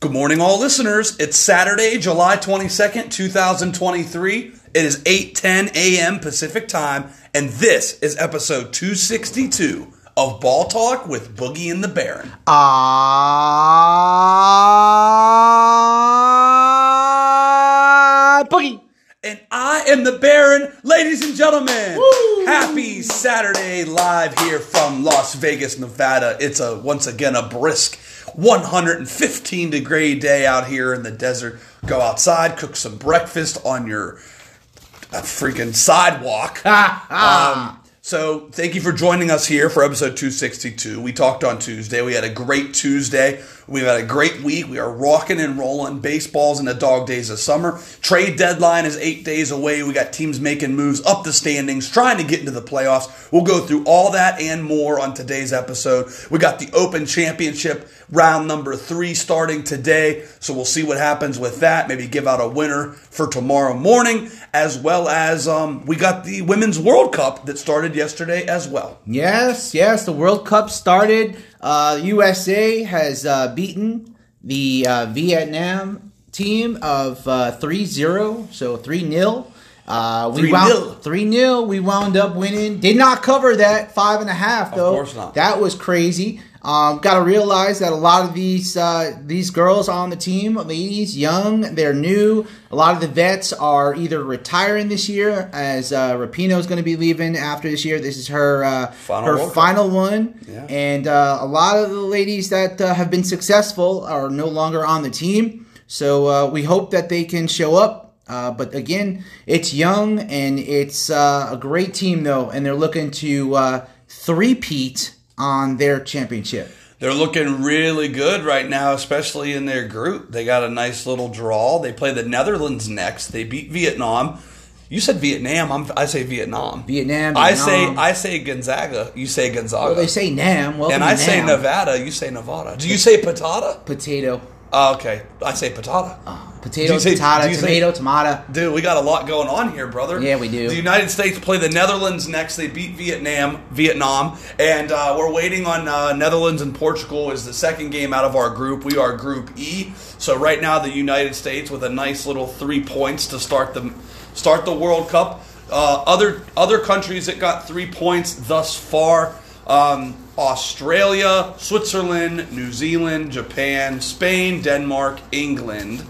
Good morning, all listeners. It's Saturday, July 22nd, 2023. It is 8:10 a.m. Pacific Time, and this is episode 262 of Ball Talk with Boogie and the Baron. Ah, boogie. And I am the Baron, ladies and gentlemen. Happy Saturday live here from Las Vegas, Nevada. It's a once again a brisk 115 degree day out here in the desert. Go outside, cook some breakfast on your uh, freaking sidewalk. um, so thank you for joining us here for episode 262. We talked on Tuesday. We had a great Tuesday. We've had a great week. We are rocking and rolling. Baseball's in the dog days of summer. Trade deadline is eight days away. We got teams making moves up the standings, trying to get into the playoffs. We'll go through all that and more on today's episode. We got the Open Championship round number three starting today. So we'll see what happens with that. Maybe give out a winner for tomorrow morning, as well as um, we got the Women's World Cup that started yesterday as well. Yes, yes, the World Cup started. Uh, USA has uh, beaten the uh, Vietnam team of uh, 3-0, so 3-0. Uh, we 3-0. wound three 0 We wound up winning. Did not cover that five and a half though. Of course not. That was crazy. Um, Got to realize that a lot of these uh, these girls on the team, ladies, young, they're new. A lot of the vets are either retiring this year, as uh, Rapinoe is going to be leaving after this year. This is her uh, Final her World Cup. final one, Yeah. and uh, a lot of the ladies that uh, have been successful are no longer on the team. So uh, we hope that they can show up. Uh, but again, it's young and it's uh, a great team though, and they're looking to uh, three-peat on their championship. They're looking really good right now, especially in their group. They got a nice little draw. They play the Netherlands next. They beat Vietnam. You said Vietnam. I'm, I say Vietnam. Vietnam, I say I say Gonzaga. You say Gonzaga. Well, they say Nam. Welcome and I say Nevada. You say Nevada. Do you say patata? Potato. Oh, okay, I say patata. Ah. Potato, say- potato, say- tomato, tomato. Dude, we got a lot going on here, brother. Yeah, we do. The United States play the Netherlands next. They beat Vietnam, Vietnam, and uh, we're waiting on uh, Netherlands and Portugal is the second game out of our group. We are Group E. So right now, the United States with a nice little three points to start the start the World Cup. Uh, other other countries that got three points thus far: um, Australia, Switzerland, New Zealand, Japan, Spain, Denmark, England.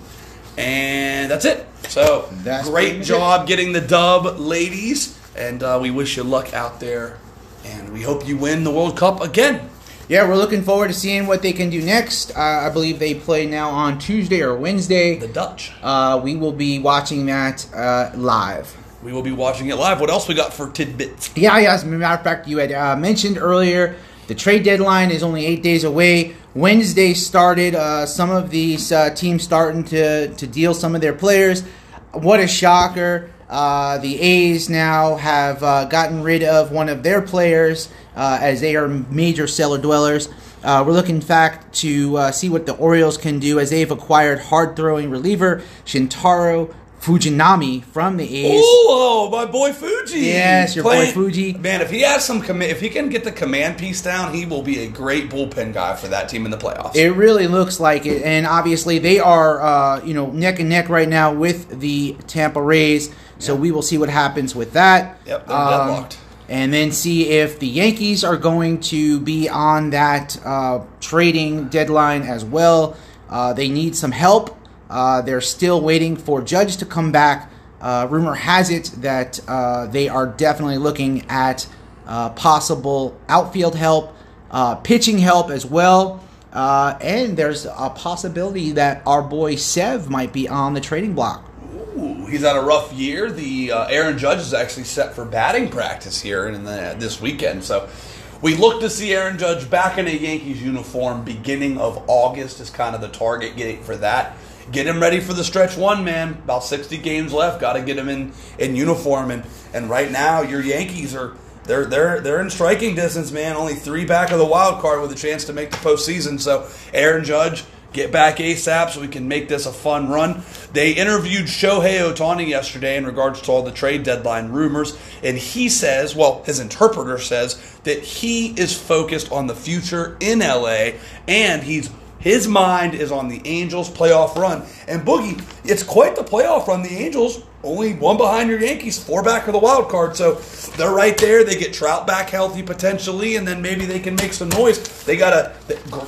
And that's it. So That's great job getting the dub, ladies. And uh, we wish you luck out there. And we hope you win the World Cup again. Yeah, we're looking forward to seeing what they can do next. Uh, I believe they play now on Tuesday or Wednesday. The Dutch. Uh, we will be watching that uh, live. We will be watching it live. What else we got for tidbits? Yeah, yeah. As a matter of fact, you had uh, mentioned earlier the trade deadline is only eight days away. Wednesday started. Uh, some of these uh, teams starting to to deal some of their players. What a shocker! Uh, the A's now have uh, gotten rid of one of their players uh, as they are major cellar dwellers. Uh, we're looking, in fact, to see what the Orioles can do as they've acquired hard throwing reliever Shintaro Fujinami from the A's. Oh, my boy Fuji. Yes, your boy Fuji. Man, if he has some command, if he can get the command piece down, he will be a great bullpen guy for that team in the playoffs. It really looks like it, and obviously they are, uh, you know, neck and neck right now with the Tampa Rays. So we will see what happens with that. Yep, they're Um, deadlocked. And then see if the Yankees are going to be on that uh, trading deadline as well. Uh, they need some help. Uh, they're still waiting for Judge to come back. Uh, rumor has it that uh, they are definitely looking at uh, possible outfield help, uh, pitching help as well. Uh, and there's a possibility that our boy Sev might be on the trading block. Ooh, he's had a rough year. The Aaron Judge is actually set for batting practice here in the, this weekend. So we look to see Aaron Judge back in a Yankees uniform beginning of August is kind of the target getting for that. Get him ready for the stretch one, man. About 60 games left. Got to get him in, in uniform. And, and right now, your Yankees are they're they're they're in striking distance, man. Only three back of the wild card with a chance to make the postseason. So Aaron Judge, get back ASAP so we can make this a fun run. They interviewed Shohei Ohtani yesterday in regards to all the trade deadline rumors, and he says, well, his interpreter says that he is focused on the future in LA and he's His mind is on the Angels playoff run. And Boogie, it's quite the playoff run. The Angels only one behind your Yankees, four back of the wild card. So they're right there. They get Trout back healthy potentially, and then maybe they can make some noise. They got a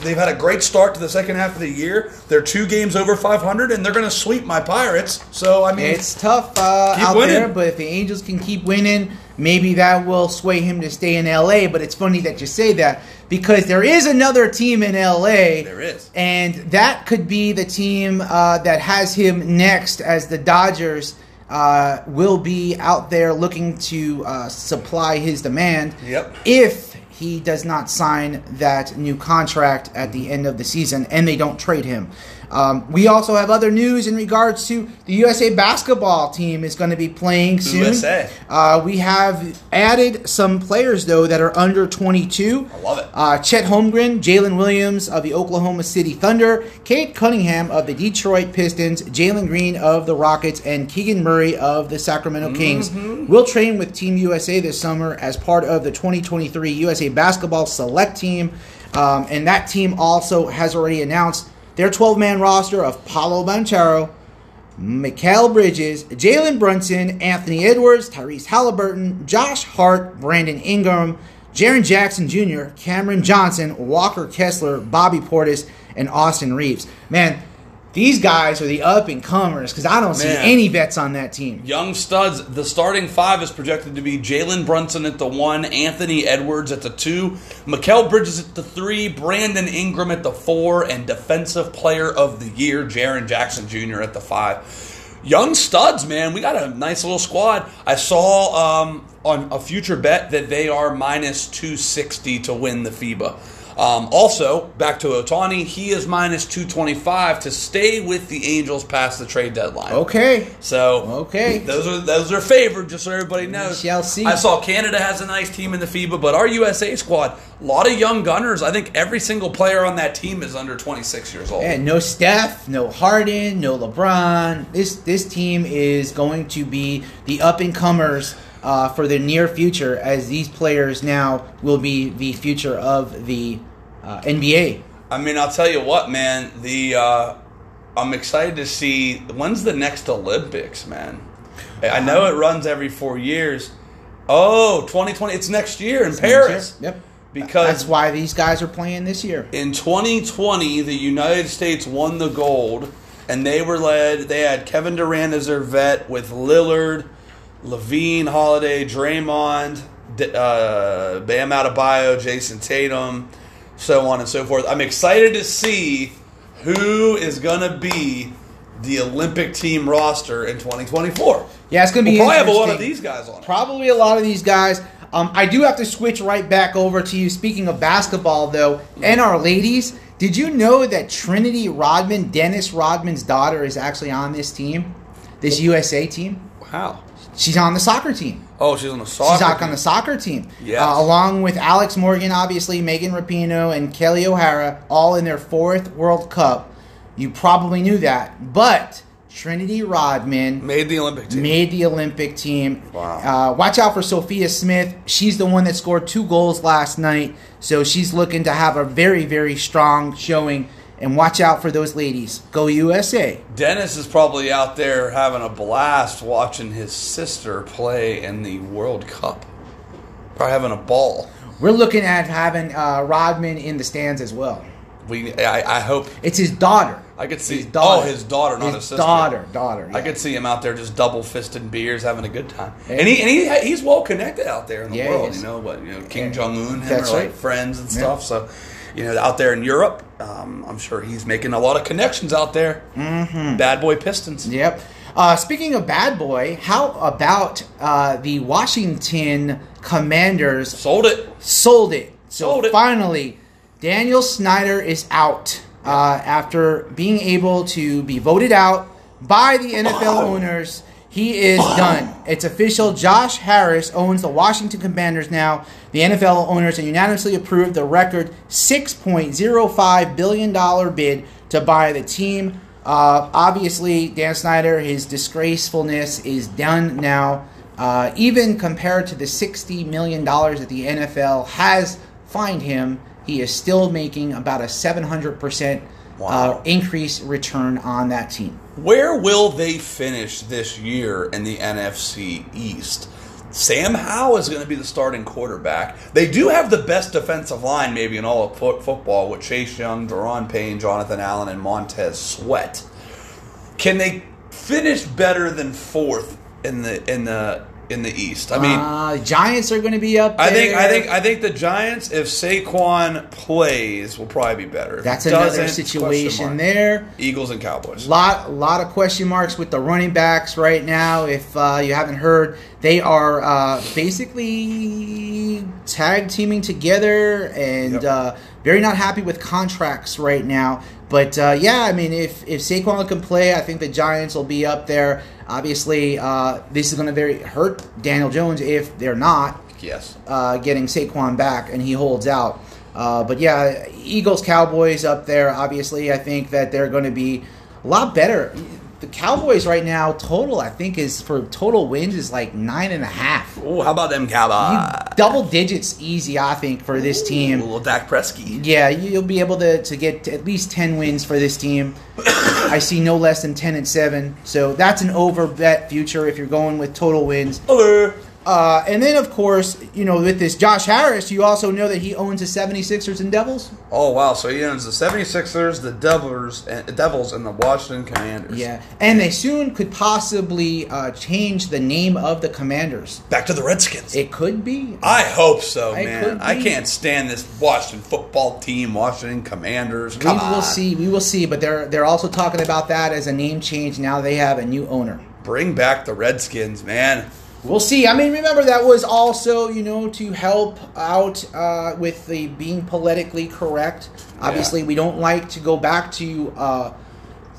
they've had a great start to the second half of the year. They're two games over 500, and they're going to sweep my Pirates. So I mean, it's tough uh, out winning. there, but if the Angels can keep winning, maybe that will sway him to stay in LA. But it's funny that you say that because there is another team in LA. There is. And that could be the team uh, that has him next as the Dodgers. Uh, will be out there looking to uh, supply his demand. Yep. If he does not sign that new contract at the end of the season and they don't trade him. Um, we also have other news in regards to the USA basketball team is going to be playing soon. USA. Uh, we have added some players though that are under 22. I love it. Uh, Chet Holmgren, Jalen Williams of the Oklahoma City Thunder, Cade Cunningham of the Detroit Pistons, Jalen Green of the Rockets, and Keegan Murray of the Sacramento Kings will train with Team USA this summer as part of the 2023 USA Basketball Select Team. Um, and that team also has already announced their 12 man roster of Paolo Banchero, Mikal Bridges, Jalen Brunson, Anthony Edwards, Tyrese Halliburton, Josh Hart, Brandon Ingram, Jaren Jackson Jr., Cameron Johnson, Walker Kessler, Bobby Portis, and Austin Reaves. Man, these guys are the up and comers because I don't see any vets on that team. Young studs. The starting five is projected to be Jalen Brunson at the one, Anthony Edwards at the two, Mikal Bridges at the three, Brandon Ingram at the four, and Defensive Player of the Year, Jaren Jackson Jr. at the five. Young studs, man. We got a nice little squad. I saw um, on a future bet that they are minus 260 to win the FIBA. Um, also, back to Ohtani, he is minus 225 to stay with the Angels past the trade deadline. Okay. So Okay. those are those are favored, just so everybody knows. shall see. I saw Canada has a nice team in the FIBA, but our USA squad, a lot of young gunners. I think every single player on that team is under 26 years old. And no Steph, no Harden, no LeBron. This this team is going to be the up and comers uh, for the near future, as these players now will be the future of the uh, NBA. I mean, I'll tell you what, man. The uh, I'm excited to see when's the next Olympics, man. I know it runs every four years. Oh, 2020. It's next year in Paris. Yep. Because That's why these guys are playing this year. in 2020, the United States won the gold, and they were led. They had Kevin Durant as their vet with Lillard, LaVine, Holiday, Draymond, D- uh, Bam Adebayo, Jayson Tatum, so on and so forth. I'm excited to see who is going to be the Olympic team roster in 2024. Yeah, it's going to We'll be probably have a lot of these guys on it. Probably a lot of these guys. Um, I do have to switch right back over to you. Speaking of basketball, though, and our ladies, did you know that Trinity Rodman, Dennis Rodman's daughter, is actually on this team, this USA team? Wow. She's on the soccer team. Oh, she's on the soccer. She's team. on the soccer team. Yes. Uh, along with Alex Morgan, obviously, Megan Rapinoe, and Kelley O'Hara, all in their fourth World Cup. You probably knew that. But Trinity Rodman Made the Olympic team. made the Olympic team. Wow. Uh, watch out for Sophia Smith. She's the one that scored two goals last night. So she's looking to have a very, very strong showing. And watch out for those ladies. Go USA. Dennis is probably out there having a blast watching his sister play in the World Cup. Probably having a ball. We're looking at having uh, Rodman in the stands as well. We, I, I hope It's his daughter. I could see. His daughter. Oh, his daughter, not his, his sister. daughter. Daughter. I could see him out there just double fisting beers, having a good time. And he and he he's well connected out there in the Yeah, world. You know what? You know King Jong Un, him are like friends and Yeah. stuff. So, you know, out there in Europe, um, I'm sure he's making a lot of connections out there. Mm-hmm. Bad boy Pistons. Yep. Uh, speaking of bad boy, how about uh, the Washington Commanders Sold it. sold it? So Sold it. finally, Daniel Snyder is out uh, after being able to be voted out by the NFL owners. He is done. It's official. Josh Harris owns the Washington Commanders now. The NFL owners have unanimously approved the record $6.05 billion bid to buy the team. Uh, obviously, Dan Snyder, his disgracefulness is done now. Uh, even compared to the $60 million that the NFL has fined him, he is still making about a 700% Wow. uh, increased return on that team. Where will they finish this year in the NFC East? Sam Howell is going to be the starting quarterback. They do have the best defensive line, maybe in all of fo- football, with Chase Young, Daron Payne, Jonathan Allen, and Montez Sweat. Can they finish better than fourth in the in the in the East? I mean, uh, Giants are going to be up. There. I think I think I think the Giants, if Saquon plays, will probably be better. That's he another situation there. Eagles and Cowboys. Lot, lot of question marks with the running backs right now. If uh, you haven't heard, they are uh, basically tag teaming together and Yep. Very not happy with contracts right now. But uh, yeah, I mean, if if Saquon can play, I think the Giants will be up there. Obviously, uh, this is going to very hurt Daniel Jones if they're not Yes. uh, getting Saquon back and he holds out. Uh, but yeah, Eagles Cowboys up there. Obviously, I think that they're going to be a lot better. The Cowboys right now total I think is for total wins is like nine and a half. Oh, how about them Cowboys? Double digits easy I think for this team. Little Dak Presky. Yeah, you'll be able to, to get at least 10 wins for this team. I see no less than 10 and 7. So that's an over bet future if you're going with total wins. Hello. Uh, and then, of course, you know, with this Josh Harris, you also know that he owns the 76ers and Devils. Oh wow, so he owns the 76ers, the Devils, and Devils, and the Washington Commanders. Yeah. And they soon could possibly uh, change the name of the Commanders. Back to the Redskins. It could be. I hope so, It man. could I can't stand this Washington football team, Washington Commanders. Come We will on. see. We will see. But they're they're also talking about that as a name change. Now they have a new owner. Bring back the Redskins, man. We'll see. I mean, remember that was also, you know, to help out uh, with the being politically correct. Obviously, we don't like to go back to uh,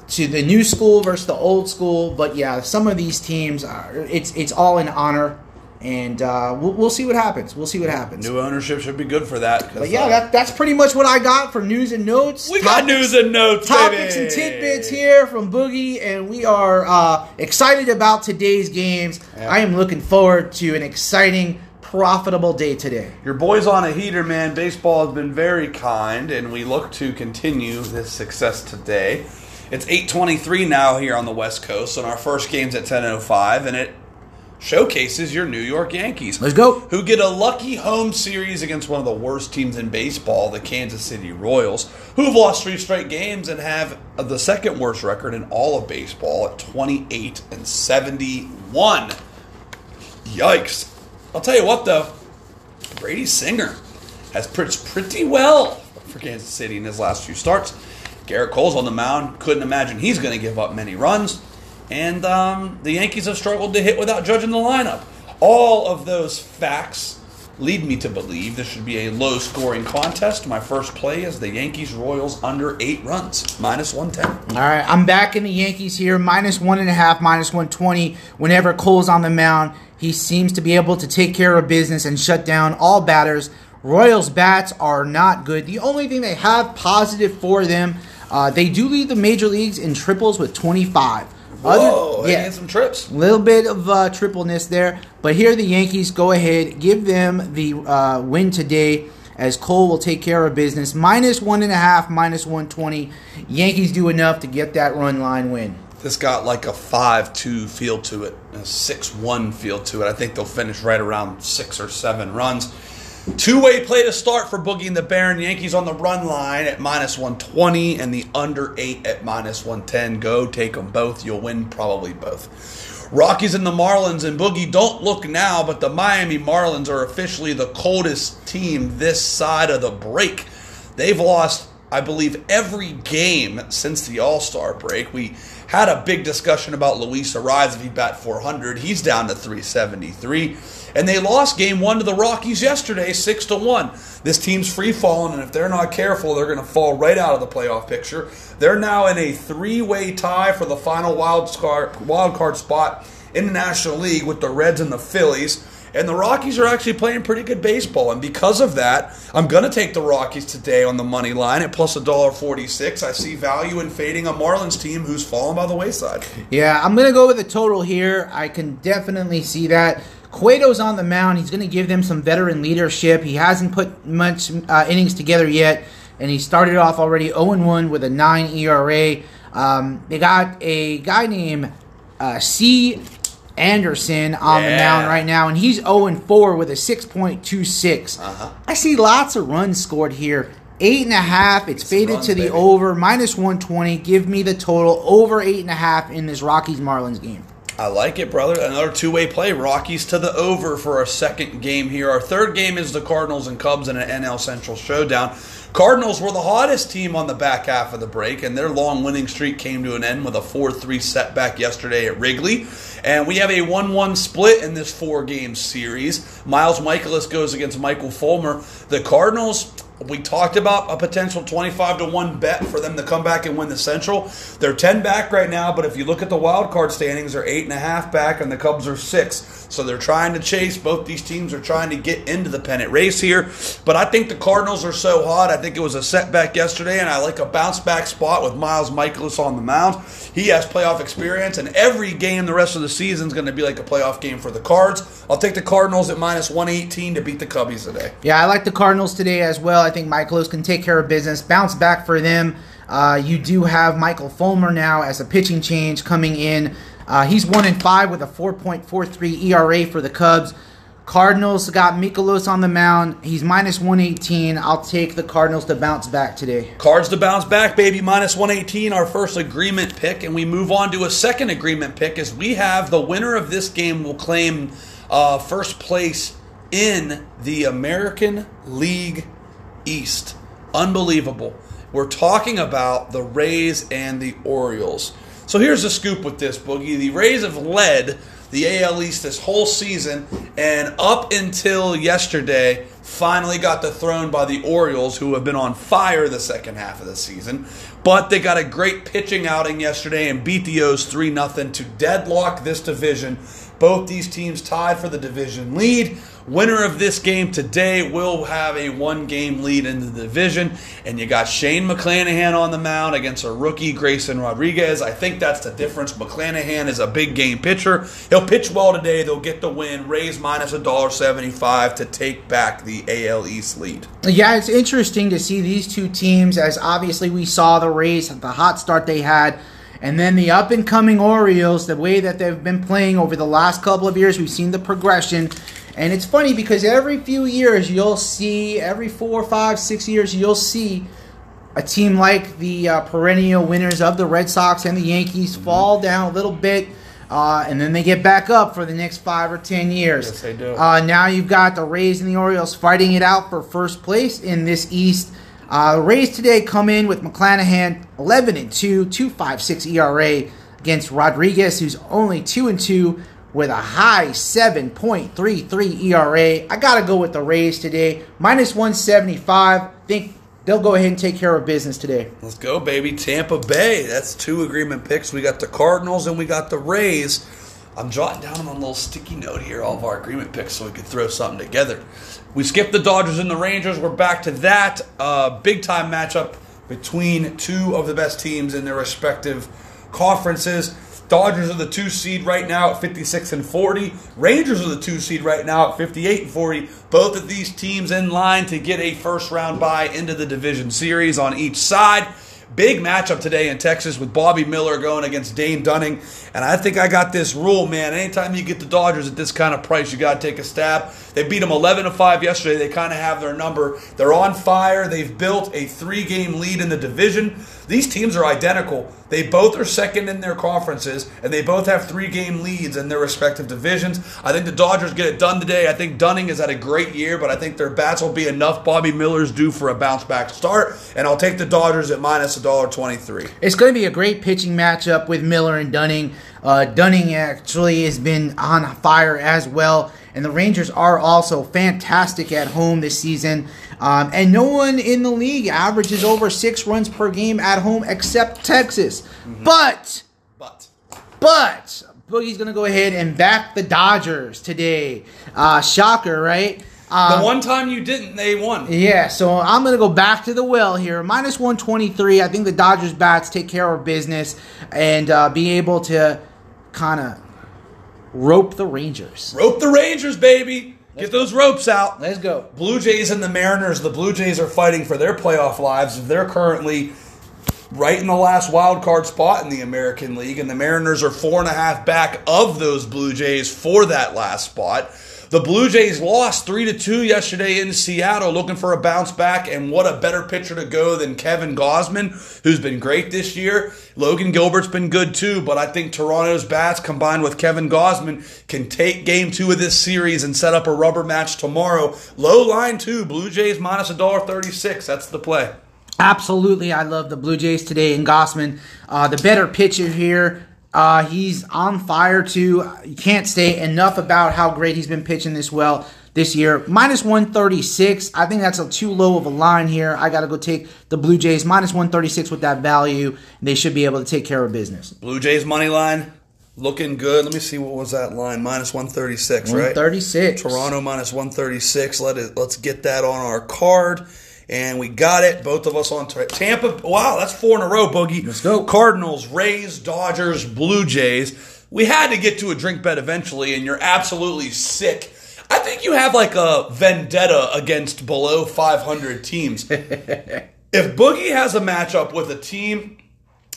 to the new school versus the old school, but yeah, some of these teams are. It's it's all in honor, and uh, we'll, we'll see what happens. We'll see what happens. New ownership should be good for that. But yeah, uh, that, that's pretty much what I got for news and notes. we got Topics- news and notes, topics baby. and tidbits here from Boogie, and we are uh, excited about today's games. Yeah. I am looking forward to an exciting, profitable day today. Your boy's on a heater, man. Baseball has been very kind, and we look to continue this success today. It's 8:23 now here on the West Coast, and our first game's at 10:05, and it showcases your New York Yankees. Let's go. Who get a lucky home series against one of the worst teams in baseball, the Kansas City Royals, who've lost three straight games and have the second worst record in all of baseball at 28 and 71. Yikes. I'll tell you what, though. Brady Singer has pitched pretty well for Kansas City in his last few starts. Gerrit Cole's on the mound. Couldn't imagine he's going to give up many runs. And um, the Yankees have struggled to hit without judging the lineup. All of those facts lead me to believe this should be a low scoring contest. My first play is the Yankees Royals under eight runs, minus 110. All right, I'm back in the Yankees here, minus one and a half, minus 120. Whenever Cole's on the mound, he seems to be able to take care of business and shut down all batters. Royals bats are not good. The only thing they have positive for them, uh, they do lead the major leagues in triples with 25. Whoa, they yeah, some trips. a little bit of uh, tripleness there, but here the Yankees go ahead, give them the uh, win today. As Cole will take care of business, minus one and a half, minus one twenty. Yankees do enough to get that run line win. This got like a 5 2 feel to it, a 6 1 feel to it. I think they'll finish right around six or seven runs. Two way play to start for Boogie and the Baron. Yankees on the run line at minus 120 and the under 8 at minus 110. Go take them both. You'll win probably both. Rockies and the Marlins and Boogie don't look now, but the Miami Marlins are officially the coldest team this side of the break. They've lost, I believe, every game since the All Star break. We had a big discussion about Luis Arraez if he bat 400. He's down to 373. And they lost game one to the Rockies yesterday, 6 to 1. This team's free falling, and if they're not careful, they're going to fall right out of the playoff picture. They're now in a three way tie for the final wild card, wild card spot in the National League with the Reds and the Phillies. And the Rockies are actually playing pretty good baseball. And because of that, I'm going to take the Rockies today on the money line at plus $1.46. I see value in fading a Marlins team who's fallen by the wayside. Yeah, I'm going to go with the total here. I can definitely see that. Cueto's on the mound. He's going to give them some veteran leadership. He hasn't put much uh, innings together yet. and he started off already 0 1 with a 9 ERA. Um, they got a guy named uh, C. Anderson on the mound right now, and he's 0 4 with a 6.26. Uh-huh. I see lots of runs scored here. Eight and a half. It's faded runs, to the baby. over minus 120. Give me the total over eight and a half in this Rockies Marlins game. I like it, brother. Another two way play. Rockies to the over for our second game here. Our third game is the Cardinals and Cubs in an NL Central showdown. Cardinals were the hottest team on the back half of the break, and their long winning streak came to an end with a 4 3 setback yesterday at Wrigley. And we have a 1 1 split in this four game series. Miles Mikolas goes against Michael Fulmer. The Cardinals. We talked about a potential 25 to 1 bet for them to come back and win the Central. They're 10 back right now, but if you look at the wild card standings, they're 8.5 back, and the Cubs are 6. So they're trying to chase. Both these teams are trying to get into the pennant race here. But I think the Cardinals are so hot. I think it was a setback yesterday, and I like a bounce back spot with Miles Mikolas on the mound. He has playoff experience, and every game the rest of the season is going to be like a playoff game for the Cards. I'll take the Cardinals at minus 118 to beat the Cubbies today. Yeah, I like the Cardinals today as well. Think Mikolas can take care of business, bounce back for them. Uh, you do have Michael Fulmer now as a pitching change coming in. Uh, he's one in five with a 4.43 ERA for the Cubs. Cardinals got Mikolas on the mound. He's minus 118. I'll take the Cardinals to bounce back today. Cards to bounce back, baby. Minus 118, our first agreement pick. And we move on to a second agreement pick as we have the winner of this game will claim uh, first place in the American League East. Unbelievable. We're talking about the Rays and the Orioles. So here's the scoop with this, Boogie. The Rays have led the AL East this whole season, and up until yesterday, finally got dethroned by the Orioles, who have been on fire the second half of the season. But they got a great pitching outing yesterday and beat the O's 3 0 to deadlock this division. Both these teams tied for the division lead. Winner of this game today will have a one game lead in the division. And you got Shane McClanahan on the mound against a rookie, Grayson Rodriguez. I think that's the difference. McClanahan is a big game pitcher. He'll pitch well today. They'll get the win. Rays minus $1.75 to take back the AL East lead. Yeah, it's interesting to see these two teams as obviously we saw the Rays, the hot start they had, and then the up and coming Orioles, the way that they've been playing over the last couple of years, we've seen the progression. And it's funny because every few years you'll see, every four, five, six years, you'll see a team like the uh, perennial winners of the Red Sox and the Yankees fall down a little bit. Uh, and then they get back up for the next five or ten years. Yes, they do. Uh, now you've got the Rays and the Orioles fighting it out for first place in this East. Uh, the Rays today come in with McClanahan 11 and 2, 2.56 ERA against Rodriguez, who's only 2 and 2 with a high 7.33 ERA. I got to go with the Rays today. Minus 175. Think they'll go ahead and take care of business today. Let's go, baby. Tampa Bay. That's two agreement picks. We got the Cardinals and we got the Rays. I'm jotting down on a little sticky note here all of our agreement picks so we could throw something together. We skipped the Dodgers and the Rangers. We're back to that uh, big time matchup between two of the best teams in their respective conferences. Dodgers are the two seed right now at 56 and 40. Rangers are the two seed right now at 58 and 40. Both of these teams in line to get a first round bye into the division series on each side. Big matchup today in Texas with Bobby Miller going against Dane Dunning. And I think I got this rule, man. Anytime you get the Dodgers at this kind of price, you got to take a stab. They beat them 11 to 5 yesterday. They kind of have their number. They're on fire. They've built a three game lead in the division. These teams are identical. They both are second in their conferences, and they both have three game leads in their respective divisions. I think the Dodgers get it done today. I think Dunning has had a great year, but I think their bats will be enough. Bobby Miller's due for a bounce back start, and I'll take the Dodgers at minus $1.23. It's going to be a great pitching matchup with Miller and Dunning. Uh, Dunning actually has been on fire as well, and the Rangers are also fantastic at home this season. Um, and no one in the league averages over six runs per game at home except Texas. But, But. but, Boogie's going to go ahead and back the Dodgers today. Uh, shocker, right? Um, The one time you didn't, they won. yeah, so I'm going to go back to the well here. Minus 123. I think the Dodgers bats take care of business and uh, be able to kind of rope the Rangers. Rope the Rangers, baby. Get those ropes out. Let's go. Blue Jays and the Mariners. The Blue Jays are fighting for their playoff lives. They're currently right in the last wild card spot in the American League, and the Mariners are four and a half back of those Blue Jays for that last spot. The Blue Jays lost three to two yesterday in Seattle, looking for a bounce back. And what a better pitcher to go than Kevin Gausman, who's been great this year. Logan Gilbert's been good too, but I think Toronto's bats combined with Kevin Gausman can take Game Two of this series and set up a rubber match tomorrow. Low line too. Blue Jays minus dollar thirty six. That's the play. Absolutely, I love the Blue Jays today and Gausman. Uh, the better pitcher here. Uh, he's on fire too. You can't say enough about how great he's been pitching this well this year. Minus 136. I think that's a too low of a line here. I got to go take the Blue Jays minus 136 with that value. They should be able to take care of business. Blue Jays money line looking good. Let me see what was that line minus 136, right? 136. Toronto minus 136. Let it let's get that on our card. And we got it. Both of us on t- Tampa. Wow, that's four in a row, Boogie. Let's go. Cardinals, Rays, Dodgers, Blue Jays. We had to get to a drink bet eventually, and you're absolutely sick. I think you have like a vendetta against below 500 teams. if Boogie has a matchup with a team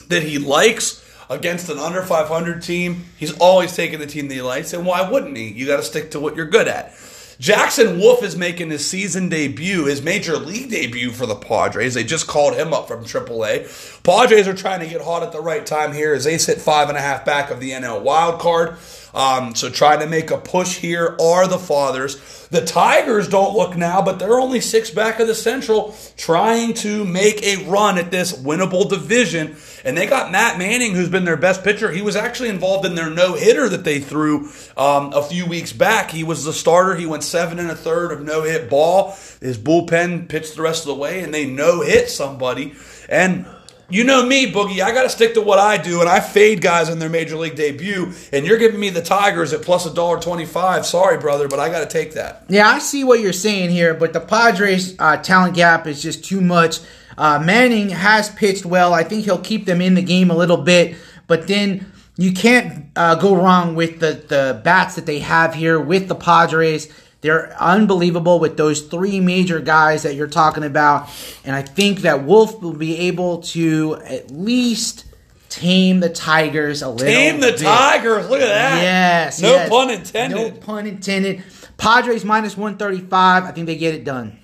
that he likes against an under 500 team, he's always taking the team that he likes. And why wouldn't he? You got to stick to what you're good at. Jackson Wolf is making his season debut, his major league debut for the Padres. They just called him up from AAA. Padres are trying to get hot at the right time here as they sit five and a half back of the NL wild card. Um, so trying to make a push here are the fathers. The Tigers don't look now, but they're only six back of the Central, trying to make a run at this winnable division. And they got Matt Manning, who's been their best pitcher. He was actually involved in their no hitter that they threw um, a few weeks back. He was the starter. He went seven and a third of no hit ball. His bullpen pitched the rest of the way, and they no hit somebody. And you know me, Boogie. I got to stick to what I do, and I fade guys in their major league debut. And you're giving me the Tigers at plus a dollar twenty-five. Sorry, brother, but I got to take that. Yeah, I see what you're saying here, but the Padres' uh, talent gap is just too much. Uh, Manning has pitched well. I think he'll keep them in the game a little bit, but then you can't uh, go wrong with the, the bats that they have here with the Padres. They're unbelievable with those three major guys that you're talking about. And I think that Wolf will be able to at least tame the Tigers a little Tame the bit. Tigers. Look at that. Yes. No yes. pun intended. No pun intended. Padres minus 135. I think they get it done.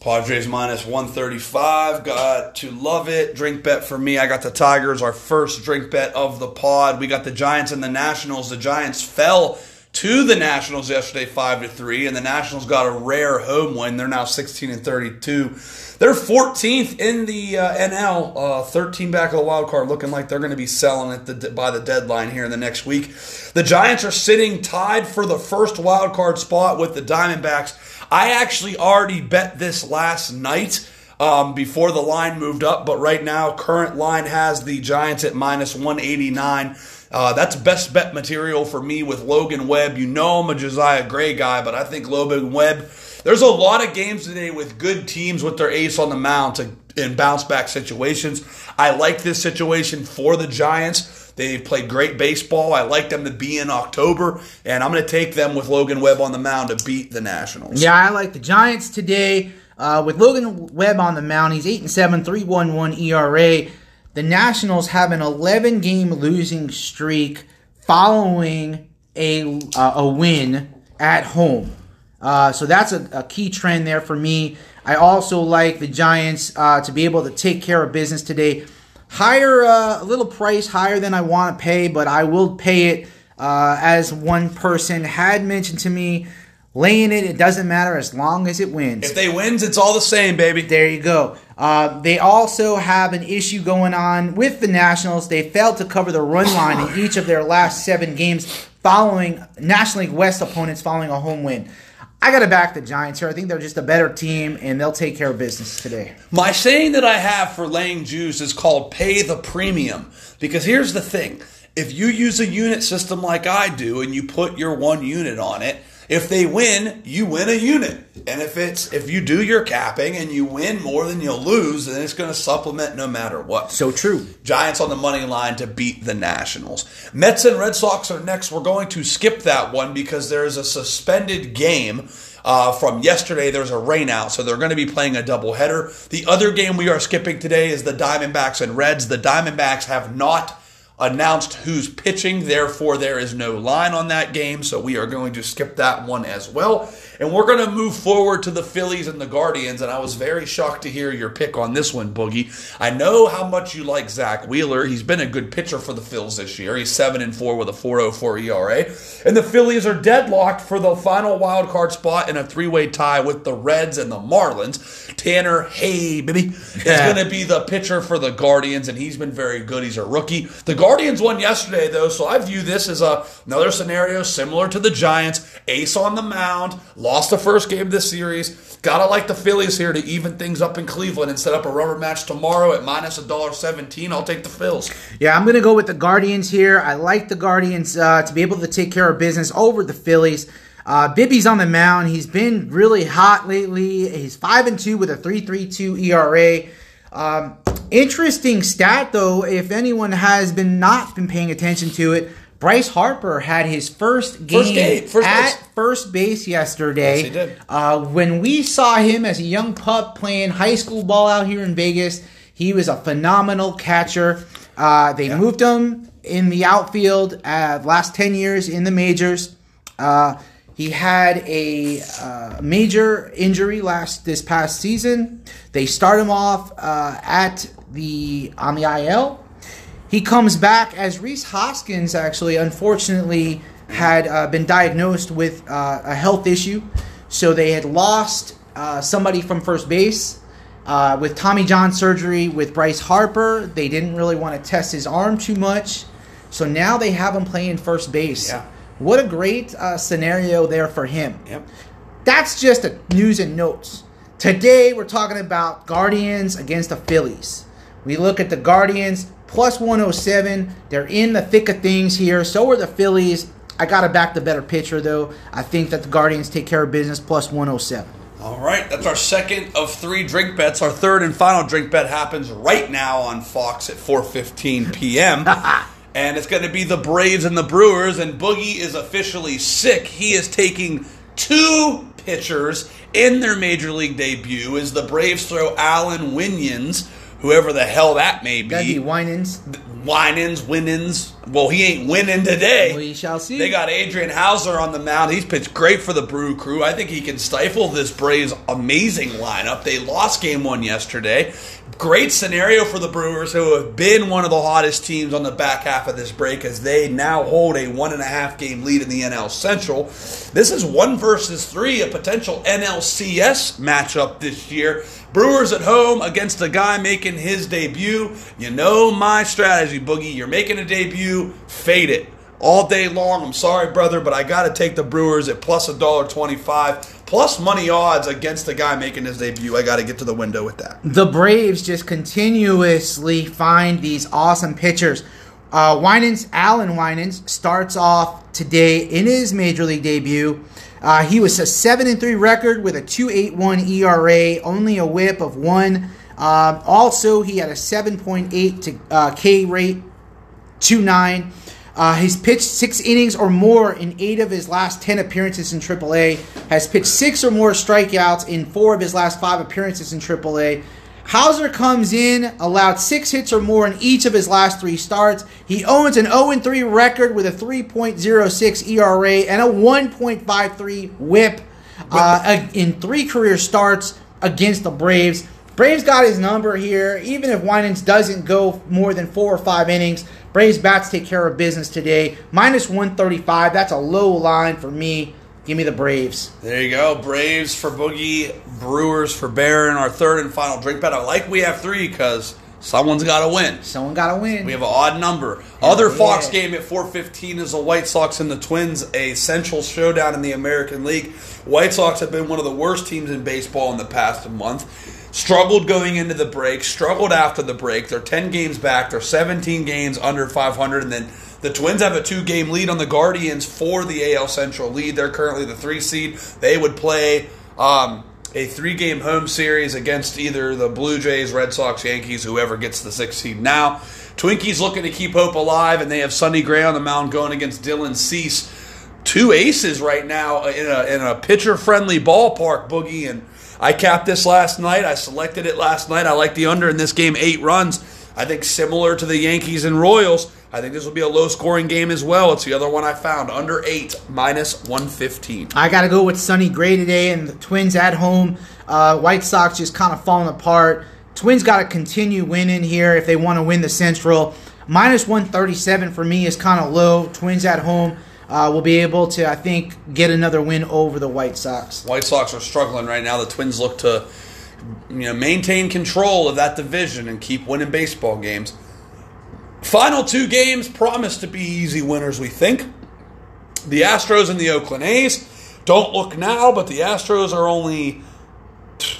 Padres minus 135. Got to love it. Drink bet for me. I got the Tigers, our first drink bet of the pod. We got the Giants and the Nationals. The Giants fell to the Nationals yesterday 5 to 3 and the Nationals got a rare home win. They're now 16 and 32. They're 14th in the uh, NL, uh, 13 back of the wild card, looking like they're going to be selling it the, by the deadline here in the next week. The Giants are sitting tied for the first wild card spot with the Diamondbacks. I actually already bet this last night um, before the line moved up, but right now, current line has the Giants at minus 189. Uh, that's best bet material for me with Logan Webb. You know I'm a Josiah Gray guy, but I think Logan Webb. There's a lot of games today with good teams with their ace on the mound to, in bounce back situations. I like this situation for the Giants. They played great baseball. I like them to be in October, and I'm going to take them with Logan Webb on the mound to beat the Nationals. Yeah, I like the Giants today. Uh, with Logan Webb on the mound, he's 8 and 7, 3.11 ERA. The Nationals have an 11 game losing streak following a uh, a win at home. Uh, so that's a, a, key trend there for me. I also like the Giants uh, to be able to take care of business today. Higher, uh, a little price higher than I want to pay, but I will pay it. Uh, as one person had mentioned to me, laying it, it doesn't matter as long as it wins. If they wins, it's all the same, baby. There you go. Uh, they also have an issue going on with the Nationals. They failed to cover the run line in each of their last seven games following National League West opponents following a home win. I got to back the Giants here. I think they're just a better team, and they'll take care of business today. My saying that I have for laying juice is called pay the premium. Because here's the thing if you use a unit system like I do and you put your one unit on it, If they win, you win a unit. And if it's if you do your capping and you win more than you'll lose, then it's going to supplement no matter what. So true. Giants on the money line to beat the Nationals. Mets and Red Sox are next. We're going to skip that one because there is a suspended game uh, from yesterday. There's a rainout, so they're going to be playing a doubleheader. The other game we are skipping today is the Diamondbacks and Reds. The Diamondbacks have not announced who's pitching, therefore, there is no line on that game, so we are going to skip that one as well. And we're going to move forward to the Phillies and the Guardians. And I was very shocked to hear your pick on this one, Boogie. I know how much you like Zack Wheeler. He's been a good pitcher for the Phils this year. He's 7 and 4 with a 404 ERA. And the Phillies are deadlocked for the final wild card spot in a three way tie with the Reds and the Marlins. Tanner, hey, baby, is going to be the pitcher for the Guardians, and he's been very good. He's a rookie. The Guardians won yesterday, though, so I view this as a, another scenario similar to the Giants. Ace on the mound, lost the first game of this series. Gotta like the Phillies here to even things up in Cleveland and set up a rubber match tomorrow at minus a dollar seventeen. I'll take the Phils. Yeah, I'm to go with the Guardians here. I like the Guardians uh, to be able to take care of business over the Phillies. Uh, Bibby's on the mound. He's been really hot lately. He's five and two with a 3.32 ERA. Um, interesting stat though, if anyone has been not been paying attention to it, Bryce Harper had his first game, First game, first at base. first base yesterday. Yes, he did. Uh, when we saw him as a young pup playing high school ball out here in Vegas, he was a phenomenal catcher. Uh, they moved him in the outfield uh, last 10 years in the majors. Uh, he had a uh, major injury last this past season. They start him off uh, at the on the IL. He comes back as Rhys Hoskins actually, unfortunately, had uh, been diagnosed with uh, a health issue. So they had lost uh, somebody from first base. Uh, with Tommy John surgery with Bryce Harper, they didn't really want to test his arm too much. So now they have him playing first base. Yeah. What a great uh, scenario there for him. Yep. That's just a news and notes. Today we're talking about Guardians against the Phillies. We look at the Guardians plus 107. They're in the thick of things here. So are the Phillies. I got to back the better pitcher though. I think that the Guardians take care of business plus 107. All right, that's our second of three drink bets. Our third and final drink bet happens right now on Fox at 4:15 p.m. and it's going to be the Braves and the Brewers and Boogie is officially sick. He is taking two pitchers in their major league debut as the Braves throw Allan Winans, whoever the hell that may That'd be be. Winans. Winans, Winans. Well, he ain't winning today. We shall see. They got Adrian Houser on the mound. He's pitched great for the Brew Crew. I think he can stifle this Braves amazing lineup. They lost game one yesterday. Great scenario for the Brewers, who have been one of the hottest teams on the back half of this break, as they now hold a one and a half game lead in the NL Central. This is one versus three, a potential NLCS matchup this year. Brewers at home against a guy making his debut. You know my strategy, Boogie. You're making a debut, fade it all day long. I'm sorry, brother, but I got to take the Brewers at plus a dollar twenty-five, plus money odds against the guy making his debut. I got to get to the window with that. the Braves just continuously find these awesome pitchers. Uh, Winans, Allan Winans, starts off today in his major league debut. Uh, he was a seven and three record with a two eight one ERA, only a WHIP of one. Um, also, he had a seven point eight to uh, K rate, two nine. Uh, he's pitched six innings or more in eight of his last ten appearances in AAA. Has pitched six or more strikeouts in four of his last five appearances in AAA. Houser comes in, allowed six hits or more in each of his last three starts. He owns an 0 3 record with a 3.06 ERA and a 1.53 whip uh, in three career starts against the Braves. Braves got his number here. Even if Winans doesn't go more than four or five innings, Braves bats take care of business today. Minus 135. That's a low line for me. Give me the Braves. There you go. Braves for Boogie, Brewers for Baron. Our third and final drink bet. I like we have three because someone's got to win. Someone got to win. We have an odd number. Other Fox yeah. game at 4:15 is the White Sox and the Twins, a central showdown in the American League. White Sox have been one of the worst teams in baseball in the past month. Struggled going into the break, struggled after the break. They're 10 games back. They're 17 games under 500 and then The Twins have a two game lead on the Guardians for the AL Central lead. They're currently the three seed. They would play um, a three game home series against either the Blue Jays, Red Sox, Yankees, whoever gets the sixth seed now. Twinkies looking to keep hope alive, and they have Sonny Gray on the mound going against Dylan Cease. Two aces right now in a, in a pitcher friendly ballpark, Boogie. And I capped this last night. I selected it last night. I like the under in this game, eight runs. I think similar to the Yankees and Royals. I think this will be a low scoring game as well. It's the other one I found. Under eight, minus 115. I got to go with Sonny Gray today and the Twins at home. Uh, White Sox just kind of falling apart. Twins got to continue winning here if they want to win the Central. Minus 137 for me is kind of low. Twins at home uh, will be able to, I think, get another win over the White Sox. White Sox are struggling right now. The Twins look to you know maintain control of that division and keep winning baseball games. Final two games promise to be easy winners, we think. The Astros and the Oakland A's. Don't look now, but the Astros are only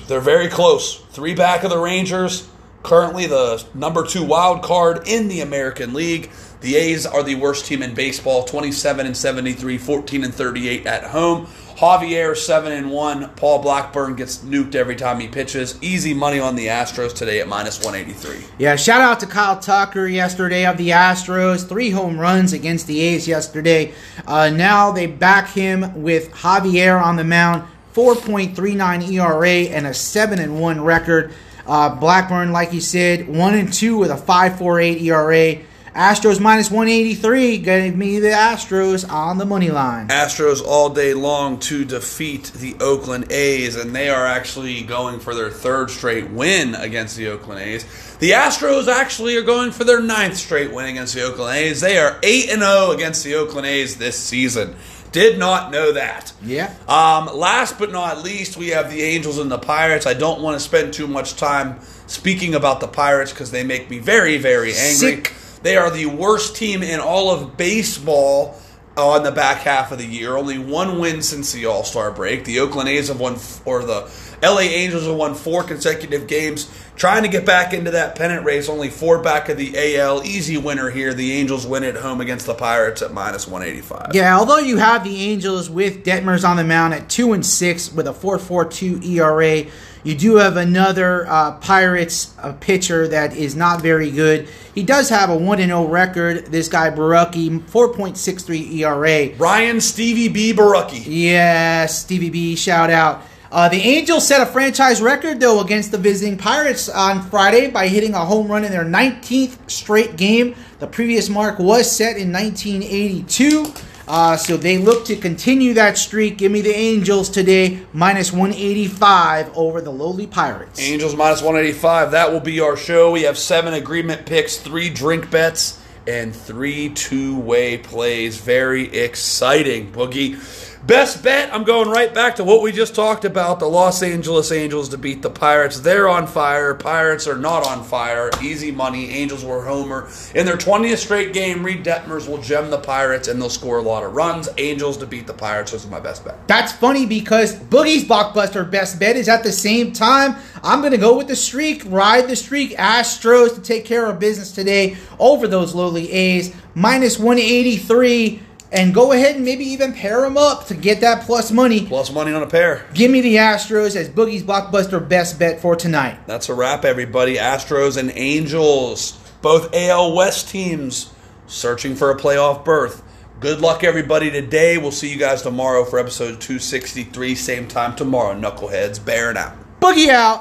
they're very close. Three back of the Rangers. Currently the number two wild card in the American League. The A's are the worst team in baseball, 27 and 73, 14 and 38 at home. Javier 7 and 1. Paul Blackburn gets nuked every time he pitches. Easy money on the Astros today at minus 183. Yeah, shout out to Kyle Tucker yesterday of the Astros. Three home runs against the A's yesterday. Uh, now they back him with Javier on the mound. 4.39 ERA and a 7 and 1 record. Uh, Blackburn, like you said, 1 and 2 with a 5.48 ERA. Astros minus 183 gave me the Astros on the money line. Astros all day long to defeat the Oakland A's, and they are actually going for their third straight win against the Oakland A's. The Astros actually are going for their ninth straight win against the Oakland A's. They are 8 and 0 against the Oakland A's this season. Did not know that. Yeah. Um, last but not least, we have the Angels and the Pirates. I don't want to spend too much time speaking about the Pirates because they make me very, very angry. Sick. They are the worst team in all of baseball on the back half of the year. Only one win since the All Star break. The Oakland A's have won, or the LA Angels have won four consecutive games. Trying to get back into that pennant race. Only four back of the AL. Easy winner here. The Angels win at home against the Pirates at minus 185. Yeah, although you have the Angels with Detmers on the mound at 2 and 6 with a 4.42 ERA, you do have another uh, Pirates uh, pitcher that is not very good. He does have a 1 0 record. This guy, Borucki, 4.63 ERA. Ryan Stevie B. Borucki. Yes, Stevie B, shout out. Uh, the Angels set a franchise record, though, against the visiting Pirates on Friday by hitting a home run in their 19th straight game. The previous mark was set in 1982. Uh, so they look to continue that streak. Give me the Angels today, minus 185 over the lowly Pirates. Angels minus 185. That will be our show. We have seven agreement picks, three drink bets, and three two way plays. Very exciting, Boogie. Best bet, I'm going right back to what we just talked about the Los Angeles Angels to beat the Pirates. They're on fire. Pirates are not on fire. Easy money. Angels were homer. In their 20th straight game, Reid Detmers will gem the Pirates and they'll score a lot of runs. Angels to beat the Pirates. This is my best bet. That's funny because Boogie's blockbuster best bet is at the same time. I'm going to go with the streak, ride the streak. Astros to take care of business today over those lowly A's. Minus 183. And go ahead and maybe even pair them up to get that plus money. Plus money on a pair. Give me the Astros as Boogie's blockbuster best bet for tonight. That's a wrap, everybody. Astros and Angels, both AL West teams searching for a playoff berth. Good luck, everybody, today. We'll see you guys tomorrow for episode 263, same time tomorrow. Knuckleheads, Baron out. Boogie out.